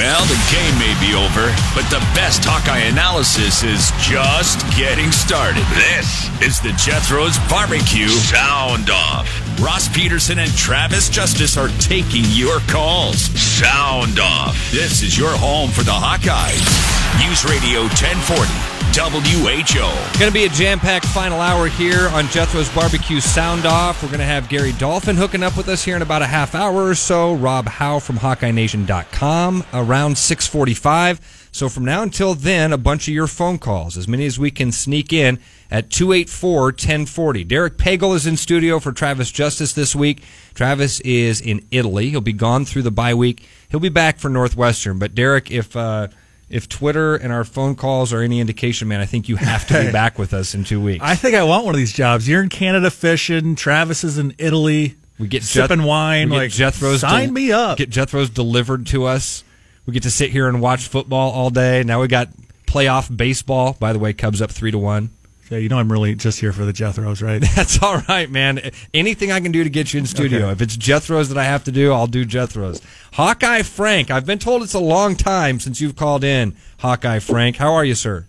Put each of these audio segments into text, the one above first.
Well, the game may be over, but the best Hawkeye analysis is just getting started. This is the Jethro's Barbecue Sound Off. Ross Peterson and Travis Justice are taking your calls. Sound Off. This is your home for the Hawkeyes. News Radio 1040. WHO. Going to be a jam packed final hour here on Jethro's Barbecue Sound Off. We're going to have Gary Dolphin hooking up with us here in about a half hour or so. Rob Howe from HawkeyeNation.com around 645. So from now until then, a bunch of your phone calls, as many as we can sneak in at 284 1040. Derek Pagel is in studio for Travis Justice this week. Travis is in Italy. He'll be gone through the bye week. He'll be back for Northwestern. But Derek, if uh, if Twitter and our phone calls are any indication, man, I think you have to be back with us in two weeks. I think I want one of these jobs. You're in Canada fishing. Travis is in Italy. We get sipping Jeth- wine. we like Jethro's sign del- me up. Get Jethro's delivered to us. We get to sit here and watch football all day. Now we got playoff baseball. By the way, Cubs up three to one. Yeah, you know I'm really just here for the Jethros, right? That's all right, man. Anything I can do to get you in studio. Okay. If it's Jethro's that I have to do, I'll do Jethro's. Hawkeye Frank. I've been told it's a long time since you've called in. Hawkeye Frank, how are you, sir?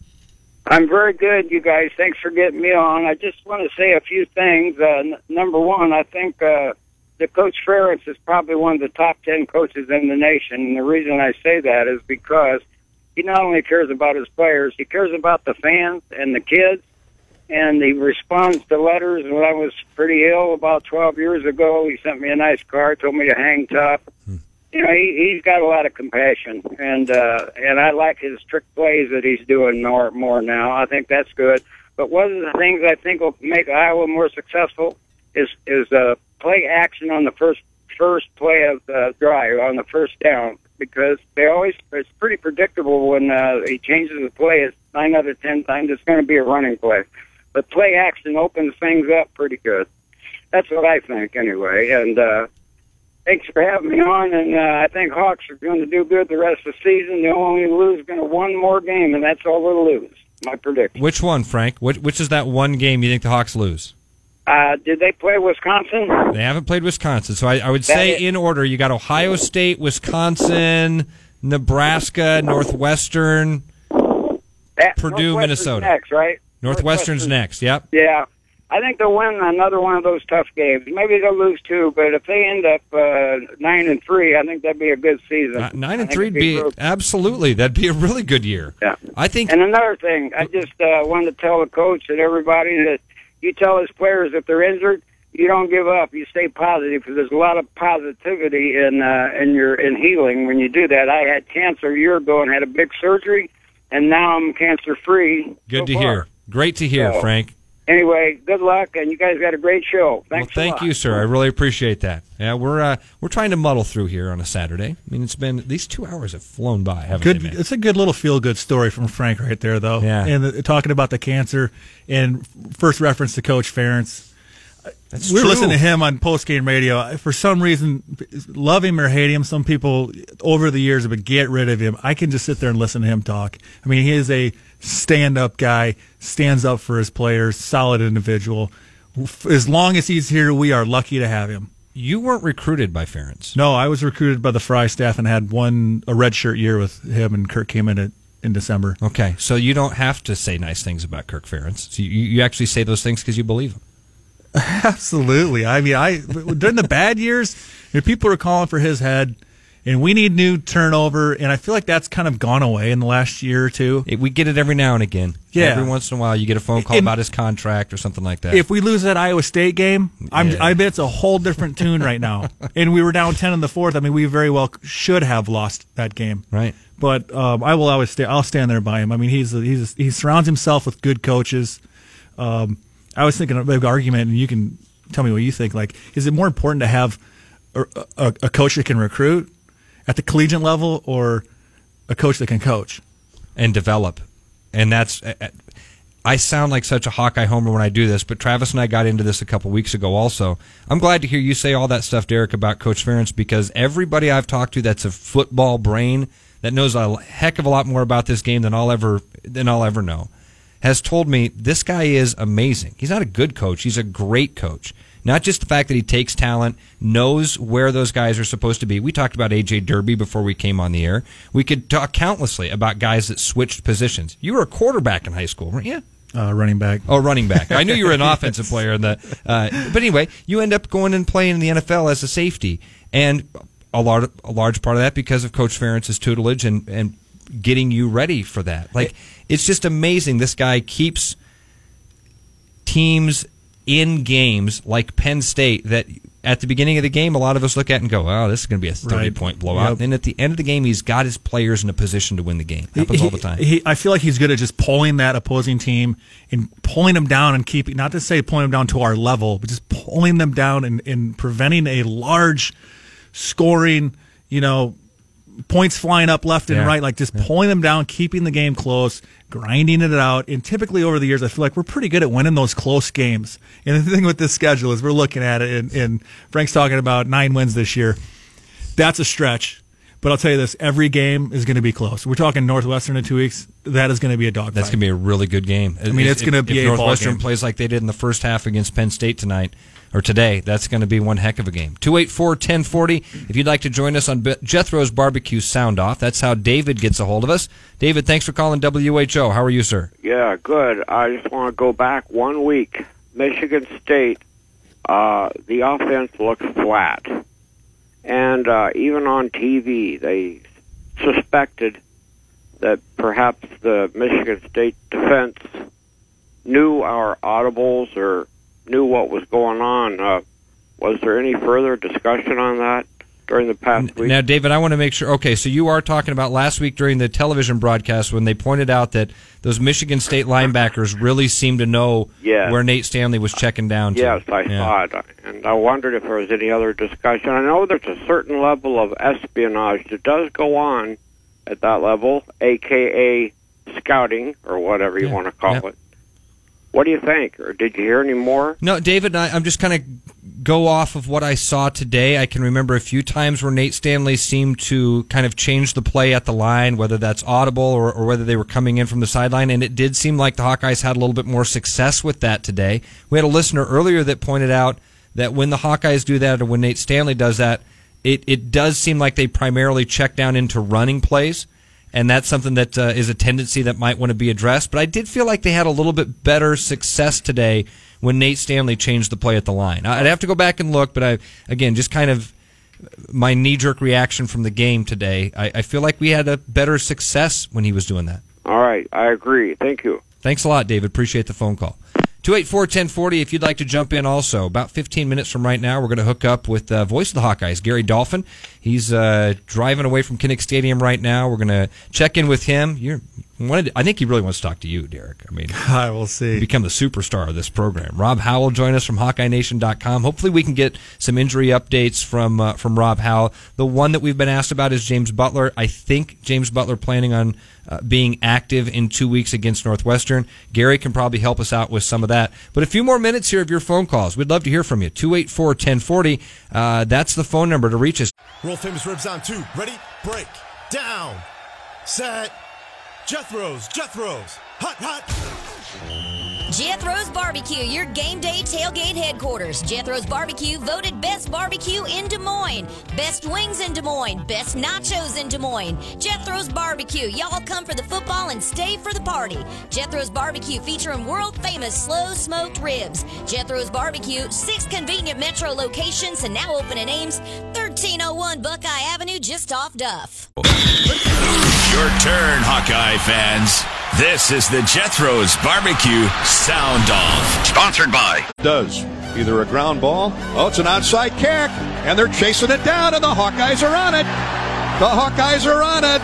I'm very good, you guys. Thanks for getting me on. I just want to say a few things. Uh, n- number one, I think uh, that Coach Ferentz is probably one of the top ten coaches in the nation. And the reason I say that is because he not only cares about his players, he cares about the fans and the kids. And he responds to letters. When I was pretty ill about 12 years ago, he sent me a nice card, told me to hang tough you know, he, he's got a lot of compassion, and uh, and I like his trick plays that he's doing more more now. I think that's good. But one of the things I think will make Iowa more successful is is uh, play action on the first first play of the drive on the first down because they always it's pretty predictable when uh, he changes the play. It's nine out of ten times it's going to be a running play, but play action opens things up pretty good. That's what I think anyway, and. uh Thanks for having me on, and uh, I think Hawks are going to do good the rest of the season. They'll only lose going to one more game, and that's all they'll lose. My prediction. Which one, Frank? Which, which is that one game you think the Hawks lose? Uh, did they play Wisconsin? They haven't played Wisconsin, so I, I would That say in order you got Ohio State, Wisconsin, Nebraska, Northwestern, That- Purdue, Northwestern's Minnesota. Next, right? Northwestern's next. Yep. Yeah. I think they'll win another one of those tough games. Maybe they'll lose two, but if they end up uh, nine and three, I think that'd be a good season. Uh, nine and three it'd would be absolutely. That'd be a really good year. Yeah. I think. And another thing, I just uh, wanted to tell the coach and everybody that you tell his players if they're injured, you don't give up. You stay positive because there's a lot of positivity in uh, in your in healing when you do that. I had cancer a year ago and had a big surgery, and now I'm cancer free. Good to hear. Great to hear, So, Frank. Anyway, good luck, and you guys got a great show. Thanks. well, a thank lot. you, sir. I really appreciate that. Yeah, we're uh, we're trying to muddle through here on a Saturday. I mean, it's been these two hours have flown by, haven't Good. they? Man? It's a good little feel good story from Frank right there, though. Yeah. And the, talking about the cancer and first reference to Coach Ferentz. That's we were true. listening to him on post game radio. For some reason, love him or hate him, some people over the years have been get rid of him. I can just sit there and listen to him talk. I mean, he is a stand up guy, stands up for his players, solid individual. As long as he's here, we are lucky to have him. You weren't recruited by Ferentz. No, I was recruited by the Fry staff and had one a red shirt year with him, and Kirk came in at, in December. Okay, so you don't have to say nice things about Kirk Ferentz. So you, you actually say those things because you believe him. Absolutely. I mean, I during the bad years, you know, people are calling for his head, and we need new turnover. And I feel like that's kind of gone away in the last year or two. It- we get it every now and again. Yeah. every once in a while you get a phone call And- about his contract or something like that. If we lose that Iowa State game, I'm, Yeah. I bet it's a whole different tune right now. And we were down ten in the fourth. I mean, we very well should have lost that game. right. But um, I will always stay. I'll stand there by him. I mean, he's a, he's a, he surrounds himself with good coaches. Um, I was thinking of a big argument, and you can tell me what you think. Like, is it more important to have a, a, a coach that can recruit at the collegiate level, or a coach that can coach? and develop. And that's I sound like such a Hawkeye homer when I do this, but Travis and I got into this a couple weeks ago also. I'm glad to hear you say all that stuff, Derek, about Coach Ferentz because everybody I've talked to that's a football brain that knows a heck of a lot more about this game than I'll ever than I'll ever know has told me this guy is amazing. He's not a good coach, he's a great coach Not just the fact that he takes talent, knows where those guys are supposed to be. We talked about AJ Derby before we came on the air. We could talk countlessly about guys that switched positions. You were a quarterback in high school, weren't you? Uh, running back. Oh, running back. I knew you were an offensive player in the. Uh, but anyway, you end up going and playing in the NFL as a safety, and a large a large part of that because of Coach Ferentz's tutelage and and getting you ready for that. Like it's just amazing. This guy keeps teams in games like Penn State that at the beginning of the game, a lot of us look at and go, "Oh, this is going to be a thirty Right. point blowout." Yep. And at the end of the game, he's got his players in a position to win the game. Happens He- all the time. He, I feel like he's good at just pulling that opposing team and pulling them down and keeping, not to say pulling them down to our level, but just pulling them down and, and preventing a large scoring, you know, points flying up left and Yeah. right, like just pulling them down, keeping the game close, grinding it out. And typically over the years, I feel like we're pretty good at winning those close games. And the thing with this schedule is we're looking at it, and, and Frank's talking about nine wins this year. That's a stretch. But I'll tell you this: every game is going to be close. We're talking Northwestern in two weeks. That is going to be a dog. That's going to be a really good game. I mean, it's gonna be if a ball Northwestern game. plays like they did in the first half against Penn State tonight or today. That's going to be one heck of a game. 284-1040. If you'd like to join us on B- Jethro's Barbecue Sound Off, that's how David gets a hold of us. David, thanks for calling WHO. How are you, sir? Yeah, good. I just want to go back one week. Michigan State, uh, the offense looks flat. And uh, even on TV, they suspected that perhaps the Michigan State defense knew our audibles or knew what was going on. Uh, was there any further discussion on that during the past week? Now, David, I want to make sure. Okay, so you are talking about last week during the television broadcast when they pointed out that those Michigan State linebackers really seemed to know Yes. where Nate Stanley was checking down to. Yes, I Yeah. saw it, and I wondered if there was any other discussion. I know there's a certain level of espionage that does go on at that level, aka scouting or whatever you Yeah, want to call yeah. it. What do you think, or did you hear any more? No, David, I, I'm just kind of go off of what I saw today. I can remember a few times where Nate Stanley seemed to kind of change the play at the line, whether that's audible or, or whether they were coming in from the sideline, and it did seem like the Hawkeyes had a little bit more success with that today. We had a listener earlier that pointed out that when the Hawkeyes do that or when Nate Stanley does that, it, it does seem like they primarily check down into running plays and that's something that uh, is a tendency that might want to be addressed. But I did feel like they had a little bit better success today when Nate Stanley changed the play at the line. I'd have to go back and look, but I again just kind of my knee jerk reaction from the game today. I, I feel like we had a better success when he was doing that. All right, I agree. Thank you. Thanks a lot, David. Appreciate the phone call. 284-1040 if you'd like to jump in also. About 15 minutes from right now, we're going to hook up with uh, voice of the Hawkeyes, Gary Dolphin. He's uh, driving away from Kinnick Stadium right now. We're going to check in with him. You're, wanted, I think he really wants to talk to you, Derek. I mean, I will see. become the superstar of this program. Rob Howe join us from HawkeyeNation.com. Hopefully, we can get some injury updates from uh, from Rob Howe. The one that we've been asked about is James Butler. I think James Butler planning on uh, being active in two weeks against Northwestern. Gary can probably help us out with some of that. But a few more minutes here of your phone calls. We'd love to hear from you. 284 1040. Uh, that's the phone number to reach us. World famous ribs on two. Ready? Break. Down. Set. Jethro's. Jethro's. Hot, hot. Jethro's Barbecue, your game day tailgate headquarters. Jethro's Barbecue voted best barbecue in Des Moines, best wings in Des Moines, best nachos in Des Moines. Jethro's Barbecue, y'all come for the football and stay for the party. Jethro's Barbecue featuring world famous slow smoked ribs. Jethro's Barbecue, six convenient metro locations and now open in Ames, 1301 Buckeye Avenue, just off Duff. Your turn, Hawkeye fans. This is the Jethro's Barbecue Sound Off. Sponsored by does. Either a ground ball, oh, it's an outside kick, and they're chasing it down, and the Hawkeyes are on it. The Hawkeyes are on it.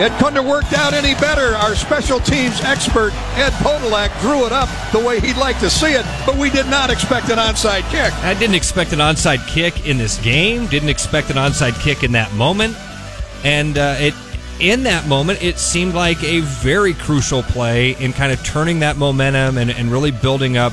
It couldn't have worked out any better. Our special teams expert, Ed Podolak, drew it up the way he'd like to see it, but we did not expect an onside kick. I didn't expect an onside kick in this game. Didn't expect an onside kick in that moment, and uh, it in that moment it seemed like a very crucial play in kind of turning that momentum and, and really building up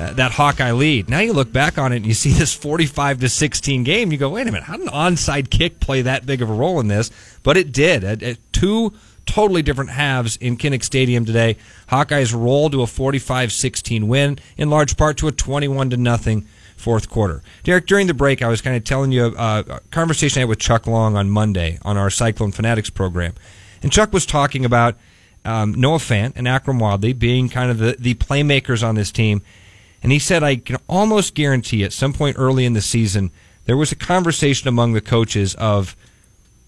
uh, that Hawkeye lead. Now you look back on it and you see this forty-five to sixteen game. You go, wait a minute, how did an onside kick play that big of a role in this? But it did. At, at two totally different halves in Kinnick Stadium today. Hawkeyes roll to a 45-16 win, in large part to a 21 to nothing fourth quarter. Derek, during the break, I was kind of telling you uh, a conversation I had with Chuck Long on Monday on our Cyclone Fanatics program. And Chuck was talking about um, Noah Fant and Akrum Wadley being kind of the, the playmakers on this team. And he said, I can almost guarantee at some point early in the season, there was a conversation among the coaches of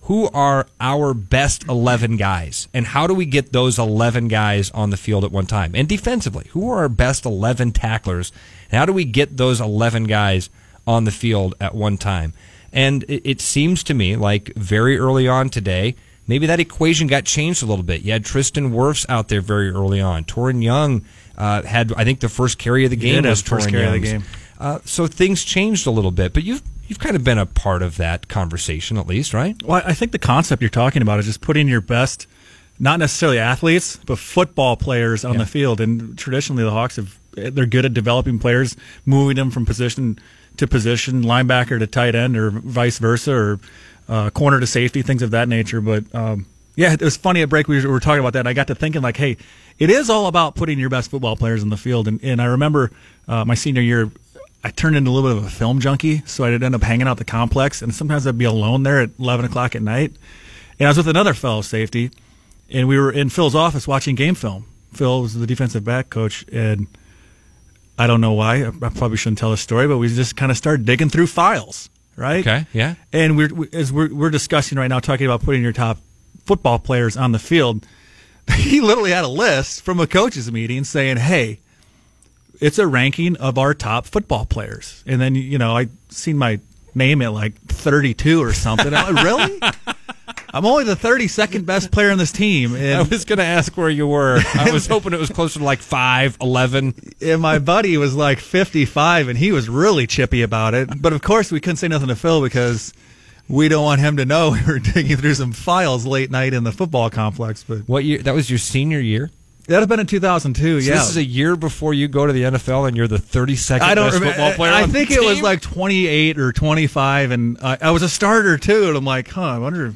who are our best 11 guys and how do we get those 11 guys on the field at one time? And defensively, who are our best 11 tacklers? And how do we get those 11 guys on the field at one time? And it, it seems to me like very early on today, maybe that equation got changed a little bit. You had Tristan Wirfs out there very early on. Toren Young uh, had, I think, the first carry of the game was Toren carry of the Young's. game. Uh, so things changed a little bit, but you've you've kind of been a part of that conversation at least, right? Well, I think the concept you're talking about is just putting your best, not necessarily athletes, but football players on Yeah. the field. And traditionally, the Hawks have they're good at developing players, moving them from position to position, linebacker to tight end, or vice versa, or uh, corner to safety, things of that nature. But um, yeah, it was funny at break we were talking about that. And I got to thinking like, hey, it is all about putting your best football players in the field. And, and I remember uh, my senior year. I turned into a little bit of a film junkie, so I'd end up hanging out the complex, and sometimes I'd be alone there at 11 o'clock at night. And I was with another fellow safety, and we were in Phil's office watching game film. Phil was the defensive back coach, and I don't know why. I probably shouldn't tell a story, but we just kind of started digging through files, right? Okay, yeah. And we're we- as we're, we're discussing right now, talking about putting your top football players on the field. He literally had a list from a coaches meeting saying, "Hey, it's a ranking of our top football players." And then you know, I seen my name at like 32 or something. I'm like, really? I'm only the 32nd best player on this team, I was going to ask where you were. I was hoping it was closer to like 5, 11. and my buddy was like 55, and he was really chippy about it. But of course, we couldn't say nothing to Phil because we don't want him to know we were digging through some files late night in the football complex. But What year? That was your senior year? that'd have been in 2002. So yeah, this is a year before you go to the NFL and you're the 32nd I don't best remember. football player I think it was like 28 or 25, and uh, I was a starter too. And I'm like, huh, I wonder.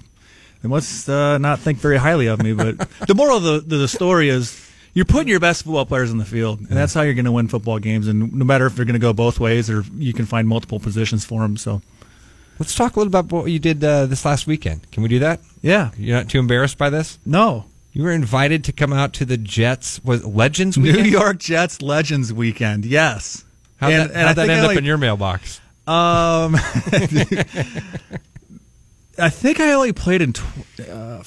They must uh, not think very highly of me. But the moral of the, the, the story is. You're putting your best football players in the field, and that's how you're going to win football games. And no matter if they're going to go both ways, or you can find multiple positions for them. So, Let's talk a little about what you did uh, this last weekend. Can we do that? yeah, You're not too embarrassed by this? no, You were invited to come out to the Jets was Legends New. York Jets Legends Weekend. Yes, How'd And- that, and how'd that think I end up in your mailbox? Um, I think I only played in tw- uh,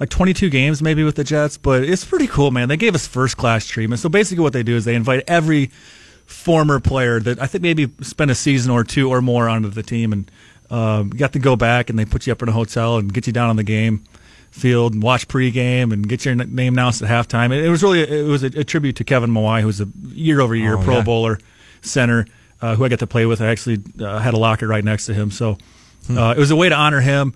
like 22 games maybe with the Jets, but it's pretty cool, man. They gave us first class treatment. So basically, what they do is they invite every former player that I think maybe spent a season or two or more onto the team, and um, got to go back and they put you up in a hotel and get you down on the game field and watch pregame and get your name announced at halftime. It, it was really it was a, a tribute to Kevin Mawae, who was a year over year Oh, Pro yeah. Bowler center uh, who I got to play with. I actually uh, had a locker right next to him, so Hmm. uh, it was a way to honor him.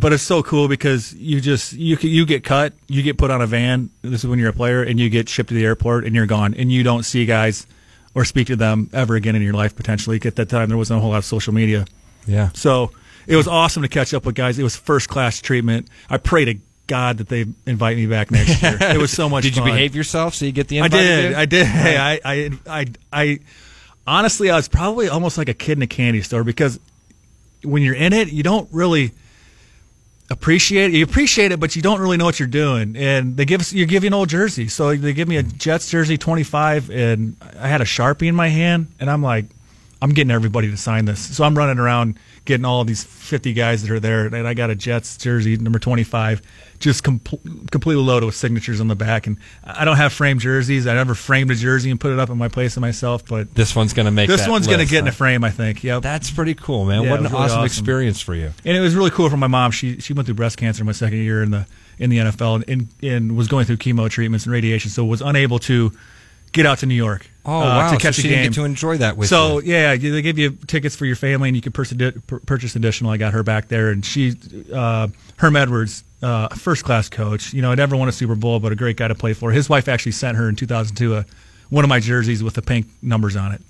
But it's so cool because you just you you get cut, you get put on a van. This is when you're a player, and you get shipped to the airport, and you're gone, and you don't see guys or speak to them ever again in your life potentially. At that time, there wasn't a whole lot of social media. Yeah. So it was awesome to catch up with guys. It was first class treatment. I pray to God that they invite me back next year. It was so much. Did you behave yourself so you get the invite? I did. again? I did. Hey, I, I, I, I, honestly, I was probably almost like a kid in a candy store because when you're in it, you don't really appreciate it. You appreciate it, but you don't really know what you're doing. And they give us, you give you an old jersey. So they give me a Jets jersey 25, and I had a Sharpie in my hand, and I'm like, I'm getting everybody to sign this. So I'm running around getting all these 50 guys that are there, and I got a Jets jersey number 25, just com- completely loaded with signatures on the back. And I don't have framed jerseys. I never framed a jersey and put it up in my place of myself, but This one's going to make this one's going to get in a frame, I think. Yep. That's pretty cool, man. Yeah, what an really awesome, awesome. experience for you. and it was really cool for my mom. She she went through breast cancer in my second year in the in the NFL and, and, and was going through chemo treatments and radiation, so was unable to get out to New York. Oh uh, wow! to catch so a she game. didn't get to enjoy that with so you. yeah, they give you tickets for your family, and you can purchase, purchase additional. I got her back there, and she, uh, Herm Edwards, uh, first class coach. You know, I never won a Super Bowl, but a great guy to play for. His wife actually sent her in 2002 a, one of my jerseys with the pink numbers on it.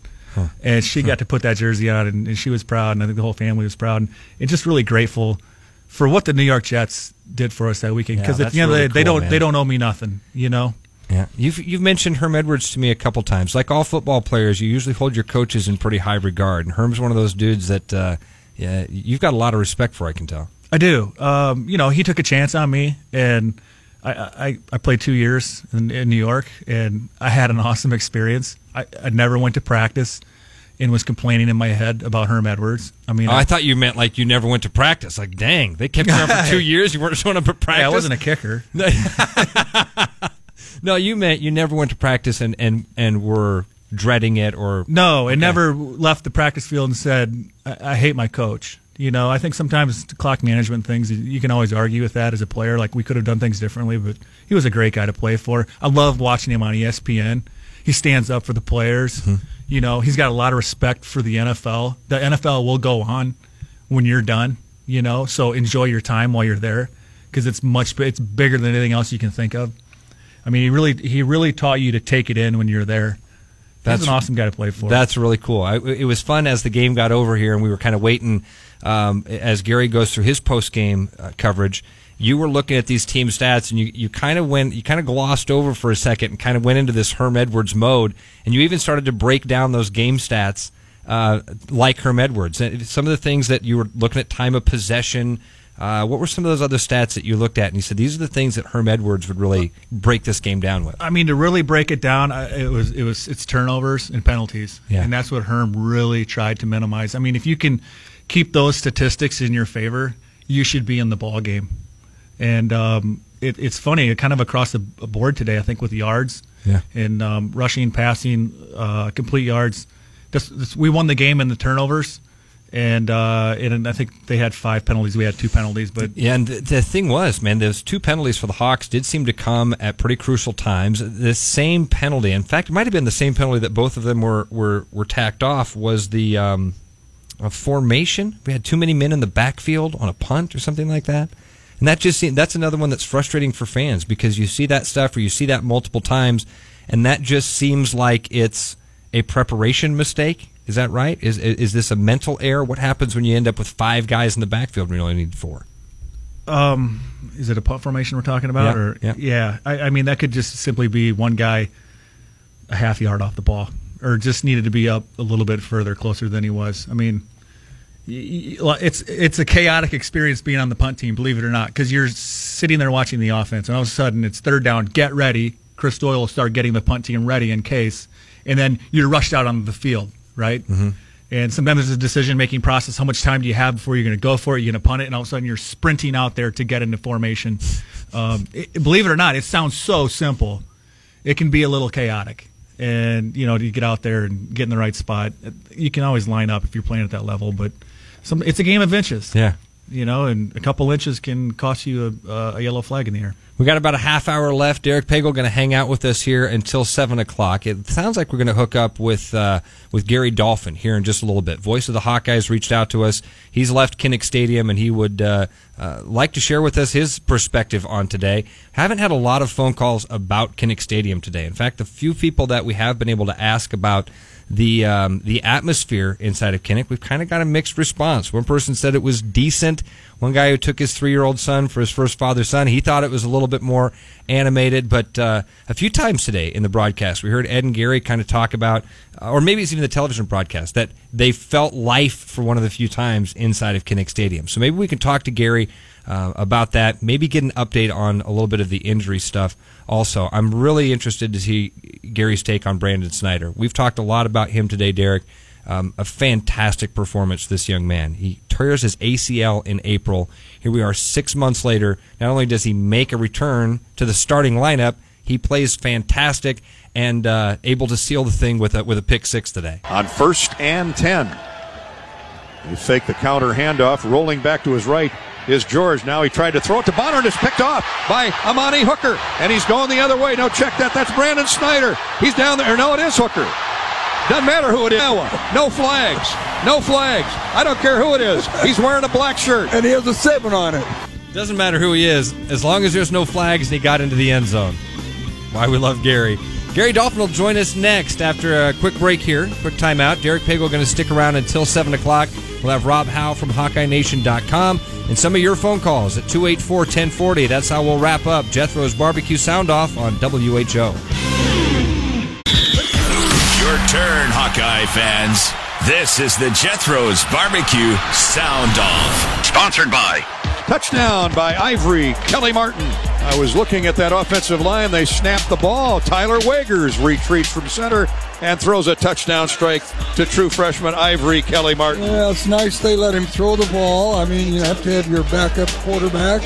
And she got to put that jersey on, and, and she was proud, and I think the whole family was proud, and, and just really grateful for what the New York Jets did for us that weekend. Yeah, Because at the end really of the day, they don't man. they don't owe me nothing, you know. Yeah, you've you've mentioned Herm Edwards to me a couple times. Like all football players, you usually hold your coaches in pretty high regard, and Herm's one of those dudes that uh, yeah, you've got a lot of respect for. I can tell. I do. Um, you know, he took a chance on me, and I, I, I played two years in, in New York, and I had an awesome experience. I, I never went to practice and was complaining in my head about Herm Edwards. I mean, Oh, I thought you meant like you never went to practice. Like, dang, they kept you for two years. You weren't showing up at practice. I wasn't a kicker. no, you meant you never went to practice and and and were dreading it or No, and never left the practice field and said, I, I hate my coach. You know, I think sometimes clock management things, you can always argue with that as a player. Like, we could have done things differently, but he was a great guy to play for. I loved watching him on ESPN. He stands up for the players. Mm-hmm. You know, he's got a lot of respect for the NFL. The NFL will go on when you're done, you know, so enjoy your time while you're there because it's much, it's bigger than anything else you can think of. I mean, he really, he really taught you to take it in when you're there. That's That's- an awesome guy to play for. That's really cool. I, it was fun as the game got over here, and we were kind of waiting um, as Gary goes through his post game uh, coverage. You were looking at these team stats, and you, you kind of went, you kind of glossed over for a second, and kind of went into this Herm Edwards mode, and you even started to break down those game stats uh, like Herm Edwards. And some of the things that you were looking at, time of possession. Uh, what were some of those other stats that you looked at, and you said these are the things that Herm Edwards would really break this game down with? I mean, to really break it down, it was it was it's turnovers and penalties, Yeah. and that's what Herm really tried to minimize. I mean, if you can keep those statistics in your favor, you should be in the ball game. And um, it, it's funny, kind of across the board today. I think with yards, Yeah. and um, rushing, passing, uh, complete yards. This, this, we won the game in the turnovers, and uh, and I think they had five penalties. We had two penalties, but Yeah, and the, thing was, man, those two penalties for the Hawks did seem to come at pretty crucial times. The same penalty, in fact, it might have been the same penalty that both of them were were, were tacked off. Was the um, formation? We had too many men in the backfield on a punt or something like that. And that just seemed, that's another one that's frustrating for fans because you see that stuff or you see that multiple times, and that just seems like it's a preparation mistake. Is that right? Is is this a mental error? What happens when you end up with five guys in the backfield when you only need four? Um, is it a punt formation we're talking about? Yeah, or yeah. I, I mean, that could just simply be one guy a half yard off the ball, or just needed to be up a little bit further, closer than he was. I mean, it's it's a chaotic experience being on the punt team, believe it or not, because you're sitting there watching the offense, and all of a sudden it's third down, get ready. Chris Doyle will start getting the punt team ready in case, and then you're rushed out onto the field, right? Mm-hmm. And sometimes it's a decision making process. How much time do you have before you're going to go for it? You're going to punt it, and all of a sudden you're sprinting out there to get into formation. Um, it, believe it or not, it sounds so simple. It can be a little chaotic. And, you know, to get out there and get in the right spot, you can always line up if you're playing at that level. But some, it's a game of inches. Yeah. You know, and a couple inches can cost you a, a yellow flag in the air. We got about a half hour left. Derek Pagel going to hang out with us here until seven o'clock. It sounds like we're going to hook up with uh, with Gary Dolphin here in just a little bit. Voice of the Hawkeyes reached out to us. He's left Kinnick Stadium and he would uh, uh, like to share with us his perspective on today. Haven't had a lot of phone calls about Kinnick Stadium today. In fact, the few people that we have been able to ask about the um, the atmosphere inside of Kinnick, we've kind of got a mixed response. One person said it was decent. One guy who took his three year old son for his first father son, he thought it was a little bit more animated. But uh, a few times today in the broadcast, we heard Ed and Gary kind of talk about, uh, or maybe it's even the television broadcast, that they felt life for one of the few times inside of Kinnick Stadium. So maybe we can talk to Gary uh, about that. Maybe get an update on a little bit of the injury stuff. Also, I'm really interested to see Gary's take on Brandon Snyder. We've talked a lot about him today, Derek. Um, a fantastic performance, this young man. He tears his ACL in April. Here we are, six months later. Not only does he make a return to the starting lineup, he plays fantastic and uh, able to seal the thing with a with a pick six today. on first and 10. He fake the counter handoff, rolling back to his right is George. Now he tried to throw it to Bonner and it's picked off by Amani Hooker. And he's going the other way. No, check that. That's Brandon Snyder. He's down there. No, it is Hooker. Doesn't matter who it is. No flags. No flags. I don't care who it is. He's wearing a black shirt. and he has a seven on it. Doesn't matter who he is, as long as there's no flags and he got into the end zone. Why we love Gary. Gary Dolphin will join us next after a quick break here, quick timeout. Derek Pagel going to stick around until 7 o'clock. We'll have Rob Howe from HawkeyeNation.com and some of your phone calls at 284 1040. That's how we'll wrap up Jethro's Barbecue Sound Off on WHO. Your turn, Hawkeye fans. This is the Jethro's Barbecue Sound Off. Sponsored by Touchdown by Ivory Kelly Martin. I was looking at that offensive line. They snapped the ball. Tyler Wiegers retreats from center and throws a touchdown strike to true freshman Ivory Kelly Martin. Yeah, it's nice they let him throw the ball. I mean, you have to have your backup quarterback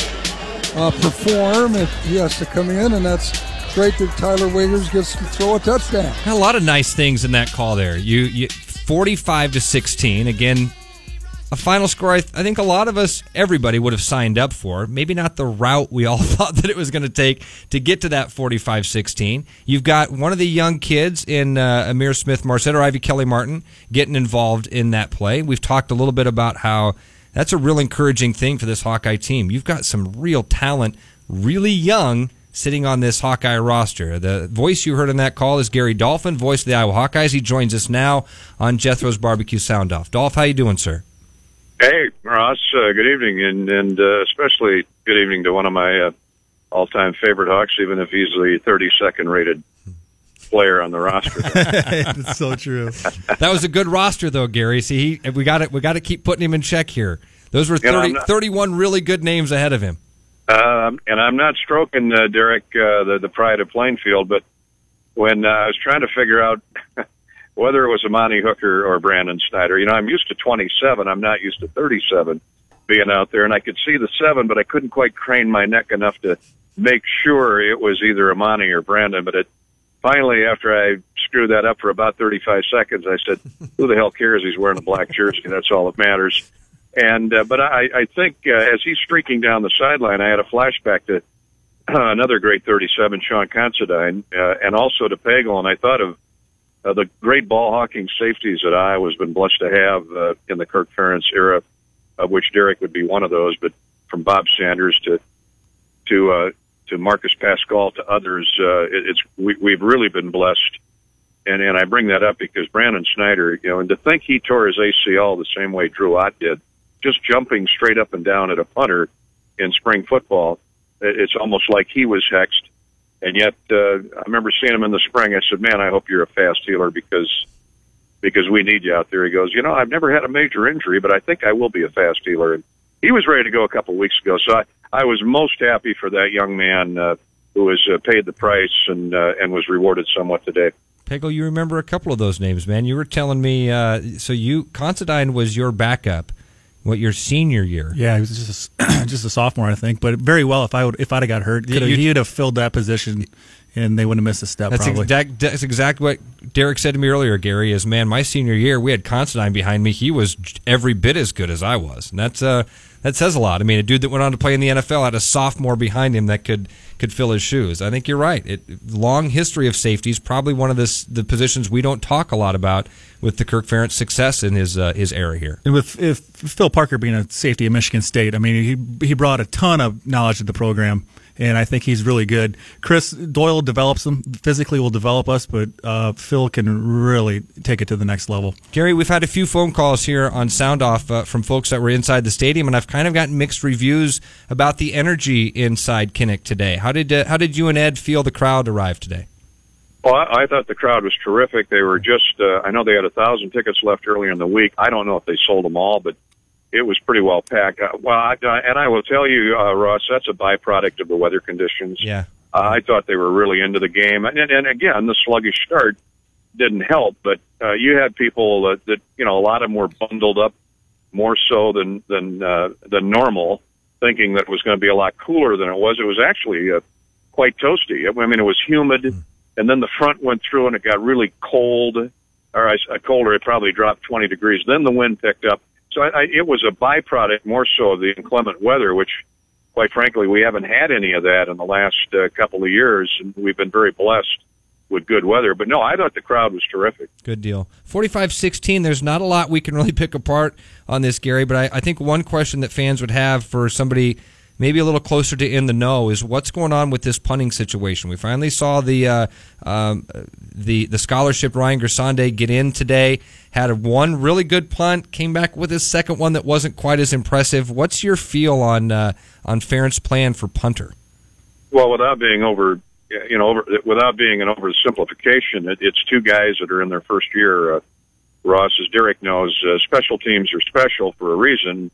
uh, perform if he has to come in, and that's great that Tyler Wiegers gets to throw a touchdown. A lot of nice things in that call there. You, you 45 to 16. Again, a final score I, th- I, think a lot of us, everybody would have signed up for. Maybe not the route we all thought that it was going to take to get to that 45 16. You've got one of the young kids in uh, Ihmir Smith Marsette or Ivory Kelly Martin getting involved in that play. We've talked a little bit about how that's a real encouraging thing for this Hawkeye team. You've got some real talent, really young sitting on this Hawkeye roster. The voice you heard in that call is Gary Dolphin, voice of the Iowa Hawkeyes. He joins us now on Jethro's Barbecue Sound Off. Dolph, how you doing, sir? Hey, Ross. Uh, good evening, and and uh, especially good evening to one of my uh, all-time favorite Hawks, even if he's the 32nd rated player on the roster. it's so true. that was a good roster, though, Gary. See, he, we got it. We got to keep putting him in check here. Those were 30, not, 31 really good names ahead of him. Um, and I'm not stroking uh, Derek, uh, the the pride of Plainfield, but when uh, I was trying to figure out whether it was Amani Hooker or Brandon Snyder. You know, I'm used to 27. I'm not used to 37 being out there, and I could see the seven, but I couldn't quite crane my neck enough to make sure it was either Amani or Brandon. But it finally, after I screwed that up for about 35 seconds, I said, "Who the hell cares? He's wearing a black jersey. That's all that matters." And uh, but I, I think uh, as he's streaking down the sideline, I had a flashback to uh, another great 37, Sean Considine, uh, and also to Pagel, and I thought of uh, the great ball hawking safeties that Iowa's been blessed to have uh, in the Kirk Ferentz era, of which Derek would be one of those. But from Bob Sanders to to uh, to Marcus Paschal to others, uh, it, it's we, we've really been blessed. And and I bring that up because Brandon Snyder, you know, and to think he tore his ACL the same way Drew Ott did, just jumping straight up and down at a punter in spring football, it's almost like he was hexed and yet, uh, I remember seeing him in the spring. I said, "Man, I hope you're a fast healer because because we need you out there." He goes, "You know, I've never had a major injury, but I think I will be a fast healer." And he was ready to go a couple of weeks ago. So I, I was most happy for that young man uh, who has uh, paid the price and uh, and was rewarded somewhat today. Pagel, you remember a couple of those names, man. You were telling me. Uh, so you Considine was your backup what your senior year? Yeah, he was just a, just a sophomore, I think, but very well. If I would, if I'd have got hurt, he would have filled that position, and they wouldn't have missed a step. That's probably. exact. That's exactly what Derek said to me earlier. Gary is man. My senior year, we had Considine behind me. He was every bit as good as I was, and that's uh that says a lot. I mean, a dude that went on to play in the NFL had a sophomore behind him that could could fill his shoes. I think you're right. It, long history of safeties, probably one of the the positions we don't talk a lot about with the Kirk Ferentz success in his uh, his era here. And with if Phil Parker being a safety at Michigan State, I mean, he he brought a ton of knowledge to the program and I think he's really good. Chris Doyle develops them physically, will develop us, but uh, Phil can really take it to the next level. Gary, we've had a few phone calls here on Sound Off uh, from folks that were inside the stadium, and I've kind of gotten mixed reviews about the energy inside Kinnick today. How did uh, how did you and Ed feel the crowd arrived today? Well, I, I thought the crowd was terrific. They were just, uh, I know they had a thousand tickets left earlier in the week. I don't know if they sold them all, but it was pretty well packed. Uh, well, I, uh, and I will tell you, uh, Ross, that's a byproduct of the weather conditions. Yeah. Uh, I thought they were really into the game, and, and again, the sluggish start didn't help. But uh, you had people that, that you know, a lot of them were bundled up more so than than uh, than normal, thinking that it was going to be a lot cooler than it was. It was actually uh, quite toasty. I mean, it was humid, mm. And then the front went through, and it got really cold. Or I, colder, it probably dropped 20 degrees. Then the wind picked up so I, I, it was a byproduct more so of the inclement weather, which, quite frankly, we haven't had any of that in the last uh, couple of years, and we've been very blessed with good weather. But no, I thought the crowd was terrific. Good deal. 45 16, there's not a lot we can really pick apart on this, Gary, but I, I think one question that fans would have for somebody maybe a little closer to in the know is what's going on with this punting situation. We finally saw the uh, um, the the scholarship Ryan Gersonde get in today. Had one really good punt, came back with his second one that wasn't quite as impressive. What's your feel on uh, on Ferentz' plan for punter? Well, without being over, you know, over, without being an oversimplification, it, it's two guys that are in their first year. Uh, Ross, as Derek knows, uh, special teams are special for a reason.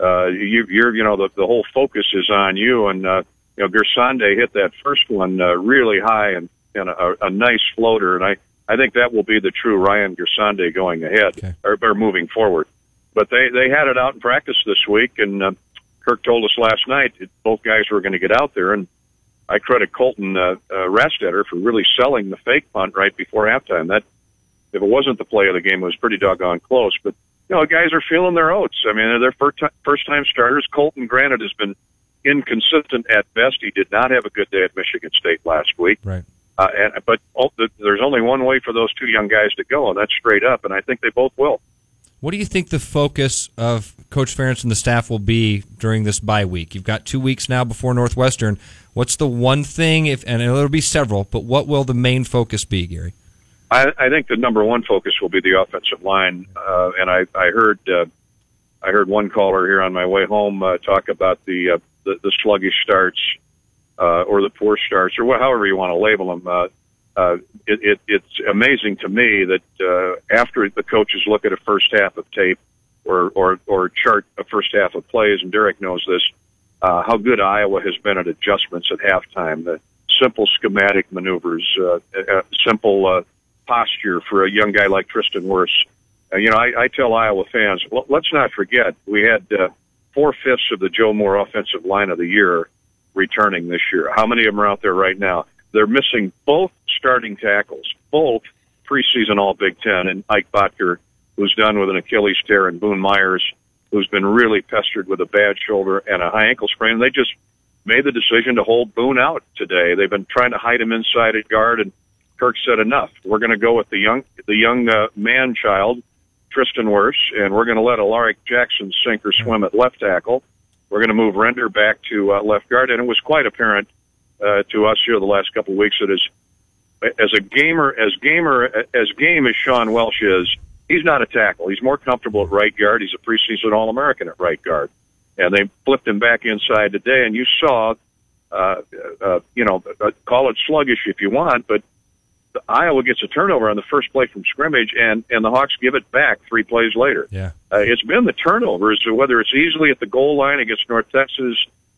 Uh, you, you're, you know, the, the whole focus is on you, and uh, you know, Gersonde hit that first one uh, really high and, and a, a nice floater, and I, I think that will be the true Ryan Gersonde going ahead Okay. or, or moving forward. But they they had it out in practice this week, and uh, Kirk told us last night that both guys were going to get out there, and I credit Colton uh, uh, Rastetter for really selling the fake punt right before halftime. That if it wasn't the play of the game, it was pretty doggone close. But you know, guys are feeling their oats. I mean, they're first time, first time starters. Colton, granted, has been inconsistent at best. He did not have a good day at Michigan State last week. Right. Uh, and, but oh, th- there's only one way for those two young guys to go, and that's straight up. And I think they both will. What do you think the focus of Coach Ferentz and the staff will be during this bye week? You've got two weeks now before Northwestern. What's the one thing, if and it'll be several, but what will the main focus be, Gary? I, I think the number one focus will be the offensive line, uh, and I, I heard uh, I heard one caller here on my way home uh, talk about the, uh, the the sluggish starts uh, or the poor starts or wha- however you want to label them. Uh, uh, it, it, it's amazing to me that uh, after the coaches look at a first half of tape or, or or chart a first half of plays, and Derek knows this, uh, how good Iowa has been at adjustments at halftime. The simple schematic maneuvers, uh, uh, simple uh, posture for a young guy like Tristan Wirfs. Uh, you know, I, I tell Iowa fans, l- let's not forget we had uh, four fifths of the Joe Moore offensive line of the year returning this year. How many of them are out there right now? They're missing both starting tackles, both preseason All Big Ten, and Ike Boettger, who's done with an Achilles tear, and Boone Myers, who's been really pestered with a bad shoulder and a high ankle sprain. They just made the decision to hold Boone out today. They've been trying to hide him inside at guard, and Kirk said enough. We're going to go with the young, the young uh, man child, Tristan Wirfs, and we're going to let Alaric Jackson sink or swim at left tackle. We're going to move Render back to uh, left guard, and it was quite apparent uh, to us here the last couple of weeks that as as a gamer, as gamer, as game as Sean Welsh is, he's not a tackle. He's more comfortable at right guard. He's a preseason All American at right guard, and they flipped him back inside today. And you saw, uh, uh, you know, call it sluggish if you want, but Iowa gets a turnover on the first play from scrimmage, and and the Hawks give it back three plays later. Yeah. Uh, it's been the turnovers, whether it's easily at the goal line against North Texas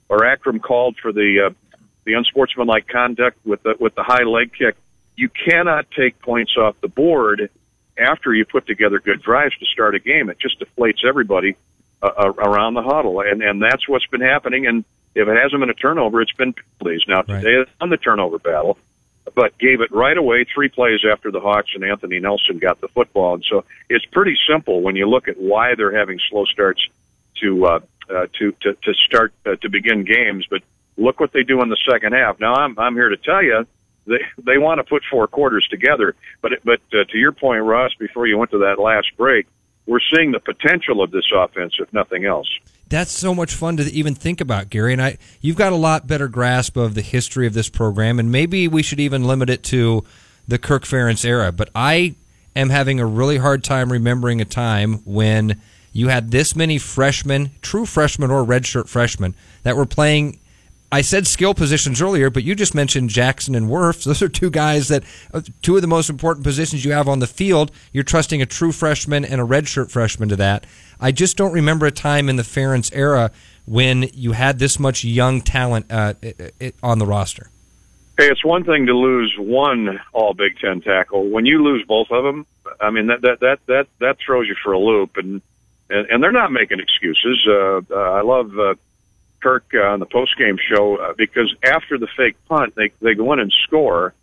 or Akrum called for the uh, the unsportsmanlike conduct with the with the high leg kick. You cannot take points off the board after you put together good drives to start a game. It just deflates everybody uh, uh, around the huddle, and and that's what's been happening. And if it hasn't been a turnover, it's been penalties. Now today it's on the turnover battle, but gave it right away three plays after the Hawks and Anthony Nelson got the football. And so it's pretty simple when you look at why they're having slow starts to uh, uh, to, to to start uh, to begin games. But look what they do in the second half. Now I'm I'm here to tell you they they want to put four quarters together. But but uh, to your point, Ross, before you went to that last break, we're seeing the potential of this offense, if nothing else. That's so much fun to even think about, Gary. And I, you've got a lot better grasp of the history of this program, and maybe we should even limit it to the Kirk Ferentz era. But I am having a really hard time remembering a time when you had this many freshmen, true freshmen or redshirt freshmen, that were playing. I said skill positions earlier, but you just mentioned Jackson and Wirfs. Those are two guys that, uh, two of the most important positions you have on the field. You're trusting a true freshman and a redshirt freshman to that. I just don't remember a time in the Ferentz era when you had this much young talent uh, i- i- on the roster. Hey, it's one thing to lose one All Big Ten tackle. When you lose both of them, I mean that that that that that throws you for a loop, and and, and they're not making excuses. Uh, uh, I love uh, Kirk uh, on the post game show uh, because after the fake punt, they they go in and score,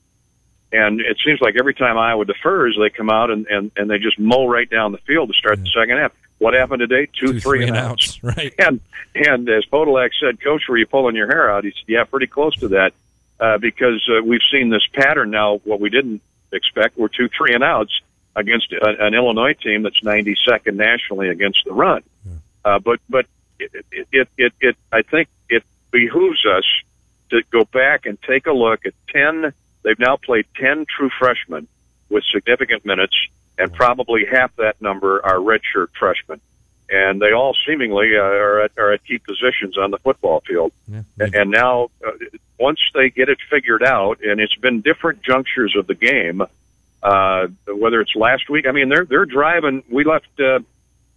and it seems like every time Iowa defers, they come out and and and they just mow right down the field to start the second half. What happened today? Two, Two, three, three and outs. outs, right. And and as Podolak said, Coach, were you pulling your hair out? He said, Yeah, pretty close to that, uh, because uh, we've seen this pattern now. What we didn't expect were two, three and outs against a, an Illinois team that's 92nd nationally against the run. Uh, but but it, it, it it it I think it behooves us to go back and take a look at 10. They've now played 10 true freshmen with significant minutes, and probably half that number are redshirt freshmen. And they all seemingly uh, are, at, are at key positions on the football field. Yeah. And, and now, uh, once they get it figured out, and it's been different junctures of the game, uh, whether it's last week, I mean, they're they're driving. We left uh,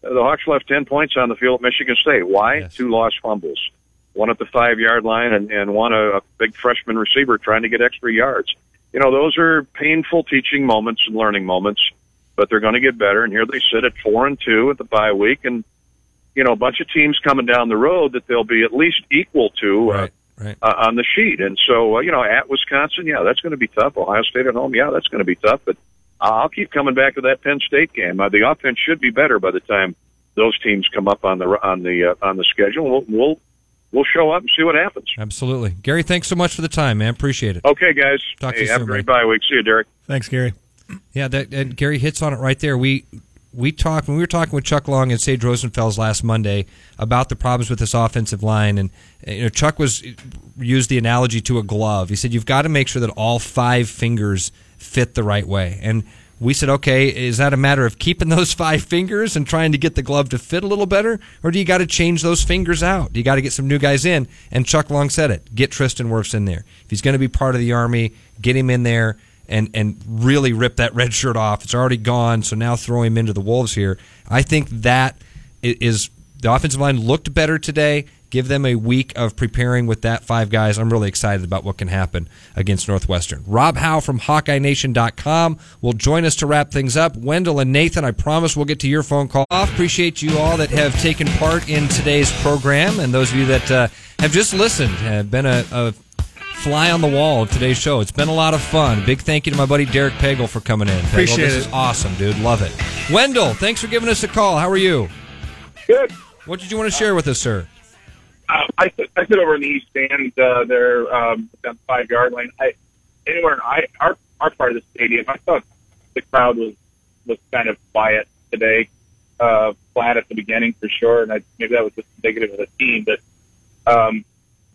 the Hawks left ten points on the field at Michigan State. Why? Yes. Two lost fumbles, one at the five yard line, and and one a, a big freshman receiver trying to get extra yards. You know, those are painful teaching moments and learning moments, but they're going to get better. And here they sit at four and two at the bye week, and you know, a bunch of teams coming down the road that they'll be at least equal to. Uh, Right. Right. uh, on the sheet. And so, uh, you know, at Wisconsin, yeah, that's going to be tough. Ohio State at home, yeah, that's going to be tough. But I'll keep coming back to that Penn State game. Uh, the offense should be better by the time those teams come up on the on the uh, on the schedule. We'll, we'll we'll show up and see what happens. Absolutely. Gary, thanks so much for the time, man. Appreciate it. Okay, guys. Talk to hey, you have soon, a great bye week. See you, Derek. Thanks, Gary. Yeah, that and Gary hits on it right there. We we talked when we were talking with Chuck Long and Sage Rosenfels last Monday about the problems with this offensive line, and uh, you know Chuck was used the analogy to a glove. He said you've got to make sure that all five fingers fit the right way, and we said, okay, is that a matter of keeping those five fingers and trying to get the glove to fit a little better, or do you got to change those fingers out? Do you got to get some new guys in? And Chuck Long said it: get Tristan Wirfs in there. If he's going to be part of the Army, get him in there and and really rip that red shirt off. It's already gone, so now throw him into the wolves here. I think that is the offensive line looked better today. Give them a week of preparing with that five guys. I'm really excited about what can happen against Northwestern. Rob Howe from HawkeyeNation.com will join us to wrap things up. Wendell and Nathan, I promise we'll get to your phone call. Appreciate you all that have taken part in today's program, and those of you that uh, have just listened. Have been a, a fly on the wall of today's show. It's been a lot of fun. Big thank you to my buddy Derek Pagel for coming in. Pagel, Appreciate this it. is awesome, dude. Love it. Wendell, thanks for giving us a call. How are you? Good. What did you want to share with us, sir? I sit, I sit over in the east stand uh, there um, down the five yard line. I anywhere I our our part of the stadium. I thought the crowd was was kind of quiet today, uh, flat at the beginning for sure, and I, maybe that was just indicative of the team. But um,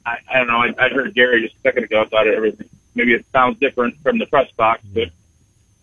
I, I don't know. I, I heard Gary just a second ago. Thought everything maybe it sounds different from the press box, but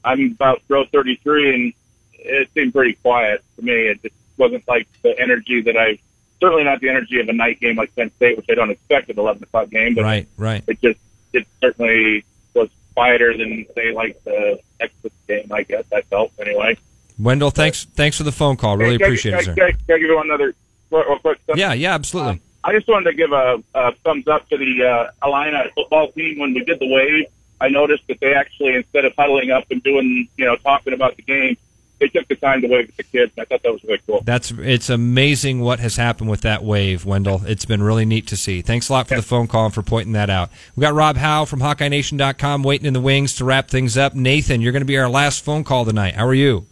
I'm about row 33, and it seemed pretty quiet to me. It just wasn't like the energy that I certainly not the energy of a night game like Penn State, which I don't expect at 11 o'clock game. But Right, right. it just it certainly was quieter than say like the Texas game. I guess I felt anyway. Wendell, thanks thanks for the phone call. Really Hey, can I- appreciate it, sir. Can I, can I give you one other real quick? Yeah, yeah, absolutely. I just wanted to give a, a thumbs up to the uh, Illini football team when we did the wave. I noticed that they actually, instead of huddling up and doing, you know, talking about the game, they took the time to wave at the kids. And I thought that was really cool. That's it's amazing what has happened with that wave, Wendell. It's been really neat to see. Thanks a lot for the phone call and for pointing that out. We got Rob Howe from HawkeyeNation.com waiting in the wings to wrap things up. Nathan, you're going to be our last phone call tonight. How are you?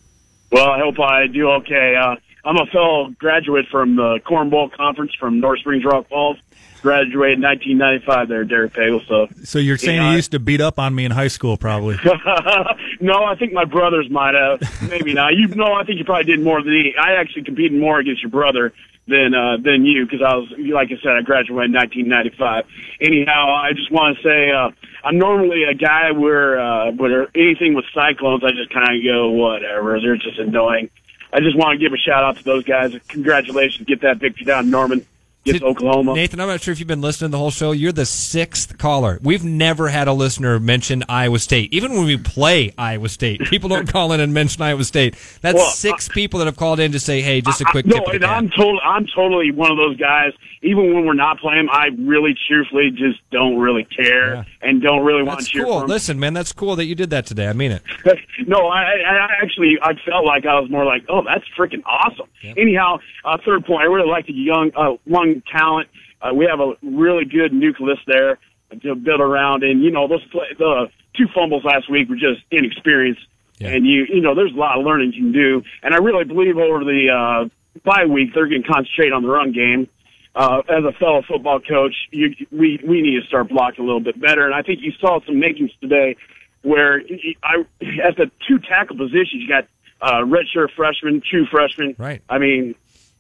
Well, I hope I do okay. Uh, I'm a fellow graduate from the Corn Bowl Conference from North Springs Rock Falls. Graduated in 1995 there, Derek Pagel. So, So you're saying you I- used to beat up on me in high school, probably. no, I think my brothers might have. Maybe not. You know, I think you probably did more than me. I actually competed more against your brother than uh, than you because I was, like I said, I graduated in 1995. Anyhow, I just want to say uh, I'm normally a guy where uh, where anything with cyclones, I just kind of go whatever. They're just annoying. I just want to give a shout out to those guys. Congratulations, get that victory down, Norman. To Oklahoma. Nathan, I'm not sure if you've been listening to the whole show. You're the sixth caller. We've never had a listener mention Iowa State. Even when we play Iowa State, people don't call in and mention Iowa State. That's Well, six people that have called in to say, "Hey, just a quick no, tip." of the and. I'm total. I'm totally one of those guys. Even when we're not playing, I really, truthfully, just don't really care and don't really want That's to cheer cool. for. Listen, man, that's cool that you did that today. I mean it. no, I, I actually I felt like I was more like, oh, that's freaking awesome. Anyhow, uh, third point, I really like the young uh, young talent. Uh, we have a really good nucleus there to build around, and you know those play, the two fumbles last week were just inexperience, and you you know there's a lot of learning you can do, and I really believe over the uh, bye week they're going to concentrate on the run game. Uh, as a fellow football coach, you, we we need to start blocking a little bit better, and I think you saw some makings today where I at the two tackle positions you got uh, redshirt freshman, true freshman. Right. I mean,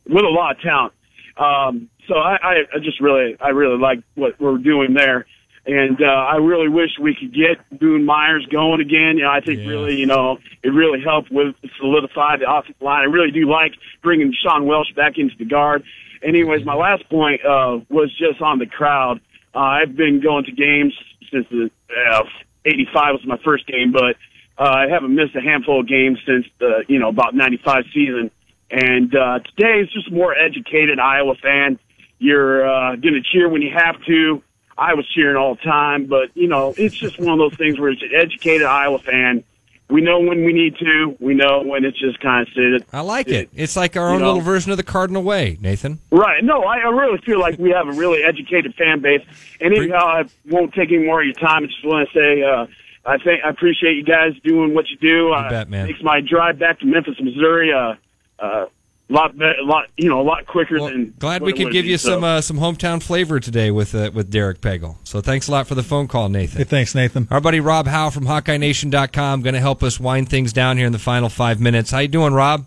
with a lot of talent. Um, so I, I, I just really, I really like what we're doing there. And, uh, I really wish we could get Boone Myers going again. You know, I think really, you know, it really helped with solidify the offensive line. I really do like bringing Sean Welsh back into the guard. Anyways, my last point, uh, was just on the crowd. Uh, I've been going to games since the, uh, 85 was my first game, but, uh, I haven't missed a handful of games since the, you know, about 95 season. And, uh, today is just more educated Iowa fan. You're, uh, gonna cheer when you have to. I was cheering all the time, but you know, it's just one of those things where it's an educated Iowa fan. We know when we need to. We know when it's just kind of sit. I like it. It's like our You own know? little version of the Cardinal Way, Nathan. Right. No, I, I really feel like we have a really educated fan base. And anyhow, I won't take any more of your time. I just want to say, uh, I think I appreciate you guys doing what you do. Uh, bet, man. Makes my drive back to Memphis, Missouri, uh, uh, lot, a lot, you know, a lot quicker than. Glad we could would give be, you so. some uh, some hometown flavor today with uh, with Derek Pagel. So thanks a lot for the phone call, Nathan. Hey, thanks, Nathan. Our buddy Rob Howe from HawkeyeNation.com going to help us wind things down here in the final five minutes. How you doing, Rob?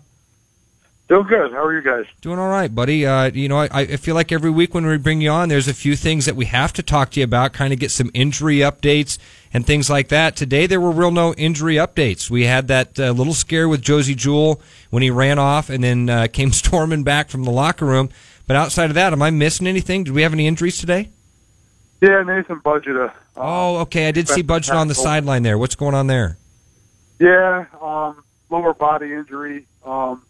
Doing good. How are you guys? Doing all right, buddy. Uh, you know, I, I feel like every week when we bring you on, there's a few things that we have to talk to you about, kind of get some injury updates and things like that. Today, there were real no injury updates. We had that uh, little scare with Josey Jewell when he ran off and then uh, came storming back from the locker room. But outside of that, am I missing anything? Did we have any injuries today? Yeah, Nathan Bazata. Oh, okay. I did see Bazata on the sideline there. What's going on there? Yeah, um, lower body injury. Um,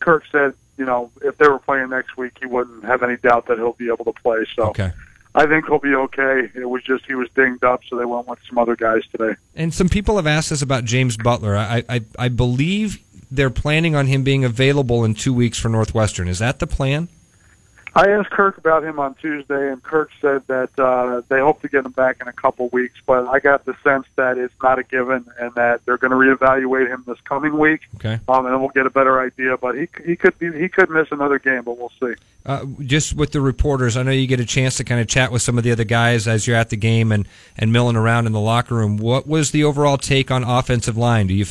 Kirk said, you know, if they were playing next week, he wouldn't have any doubt that he'll be able to play. So Okay. I think he'll be okay. It was just he was dinged up, so they went with some other guys today. And some people have asked us about James Butler. I, I, I believe they're planning on him being available in two weeks for Northwestern. Is that the plan? I asked Kirk about him on Tuesday, and Kirk said that uh, they hope to get him back in a couple weeks. But I got the sense that it's not a given, and that they're going to reevaluate him this coming week, Okay. um, and we'll get a better idea. But he he could be he could miss another game, but we'll see. Uh, just with the reporters, I know you get a chance to kind of chat with some of the other guys as you're at the game and, and milling around in the locker room. What was the overall take on offensive line? Do you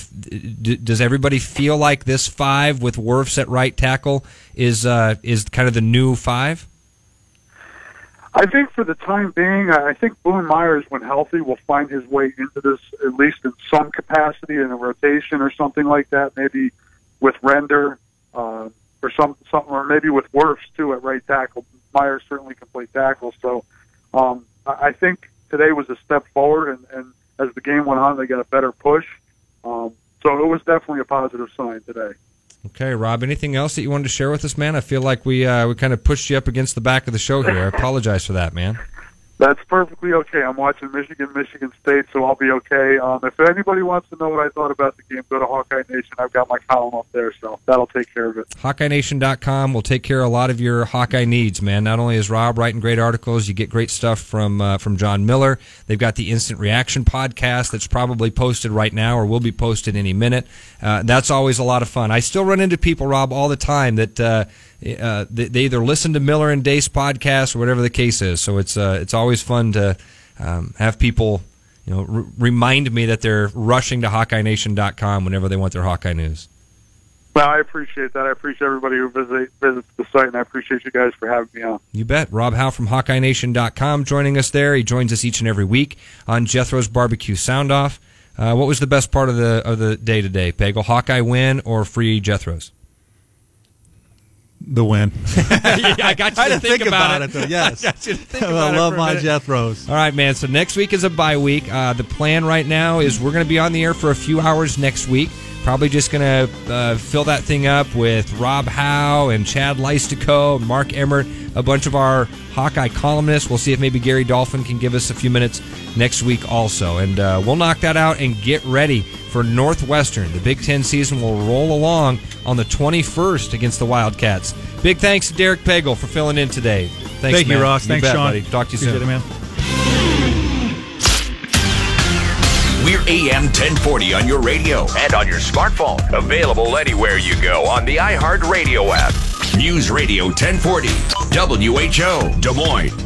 does everybody feel like this five with Wirfs at right tackle is uh, is kind of the new five? I think for the time being, I think Boone Myers, when healthy, will find his way into this at least in some capacity in a rotation or something like that. Maybe with Render uh, or some something, or maybe with Wirfs too at right tackle. Myers certainly can play tackle, so um, I I think today was a step forward. And, and as the game went on, they got a better push. Um, so it was definitely a positive sign today. Okay, Rob. Anything else that you wanted to share with us, man? I feel like we uh, we kind of pushed you up against the back of the show here. I apologize for that, man. That's perfectly okay. I'm watching Michigan, Michigan State, so I'll be okay. Um, if anybody wants to know what I thought about the game, go to Hawkeye Nation. I've got my column up there, so that'll take care of it. HawkeyeNation.com will take care of a lot of your Hawkeye needs, man. Not only is Rob writing great articles, you get great stuff from uh, from John Miller. They've got the Instant Reaction podcast that's probably posted right now or will be posted any minute. Uh, that's always a lot of fun. I still run into people, Rob, all the time that uh, uh, they, they either listen to Miller and Dace podcast or whatever the case is. So it's uh, it's always fun to um, have people. You know, r- remind me that they're rushing to HawkeyeNation.com whenever they want their Hawkeye news. Well, I appreciate that. I appreciate everybody who visit, visits the site, and I appreciate you guys for having me on. You bet. Rob Howe from HawkeyeNation.com joining us there. He joins us each and every week on Jethro's Barbecue Sound Off. Uh, what was the best part of the of the day today, Bagel? Hawkeye win or free Jethro's? The win. I got you to think, about, it. though. Yes, I got you to think I love my. Jethros. All right, man. So next week is a bye week. Uh, the plan right now is we're going to be on the air for a few hours next week. Probably just going to uh, fill that thing up with Rob Howe and Chad Leistikow, Mark Emmert, a bunch of our Hawkeye columnists. We'll see if maybe Gary Dolphin can give us a few minutes next week also. And uh, we'll knock that out and get ready for Northwestern. The Big Ten season will roll along on the 21st against the Wildcats. Big thanks to Derek Pagel for filling in today. Thanks, Thank you, man. Ross. Thanks, bet, Sean. buddy. Talk to you Appreciate soon. it, man. We're AM 1040 on your radio and on your smartphone. Available anywhere you go on the iHeartRadio app. News Radio 1040. WHO Des Moines.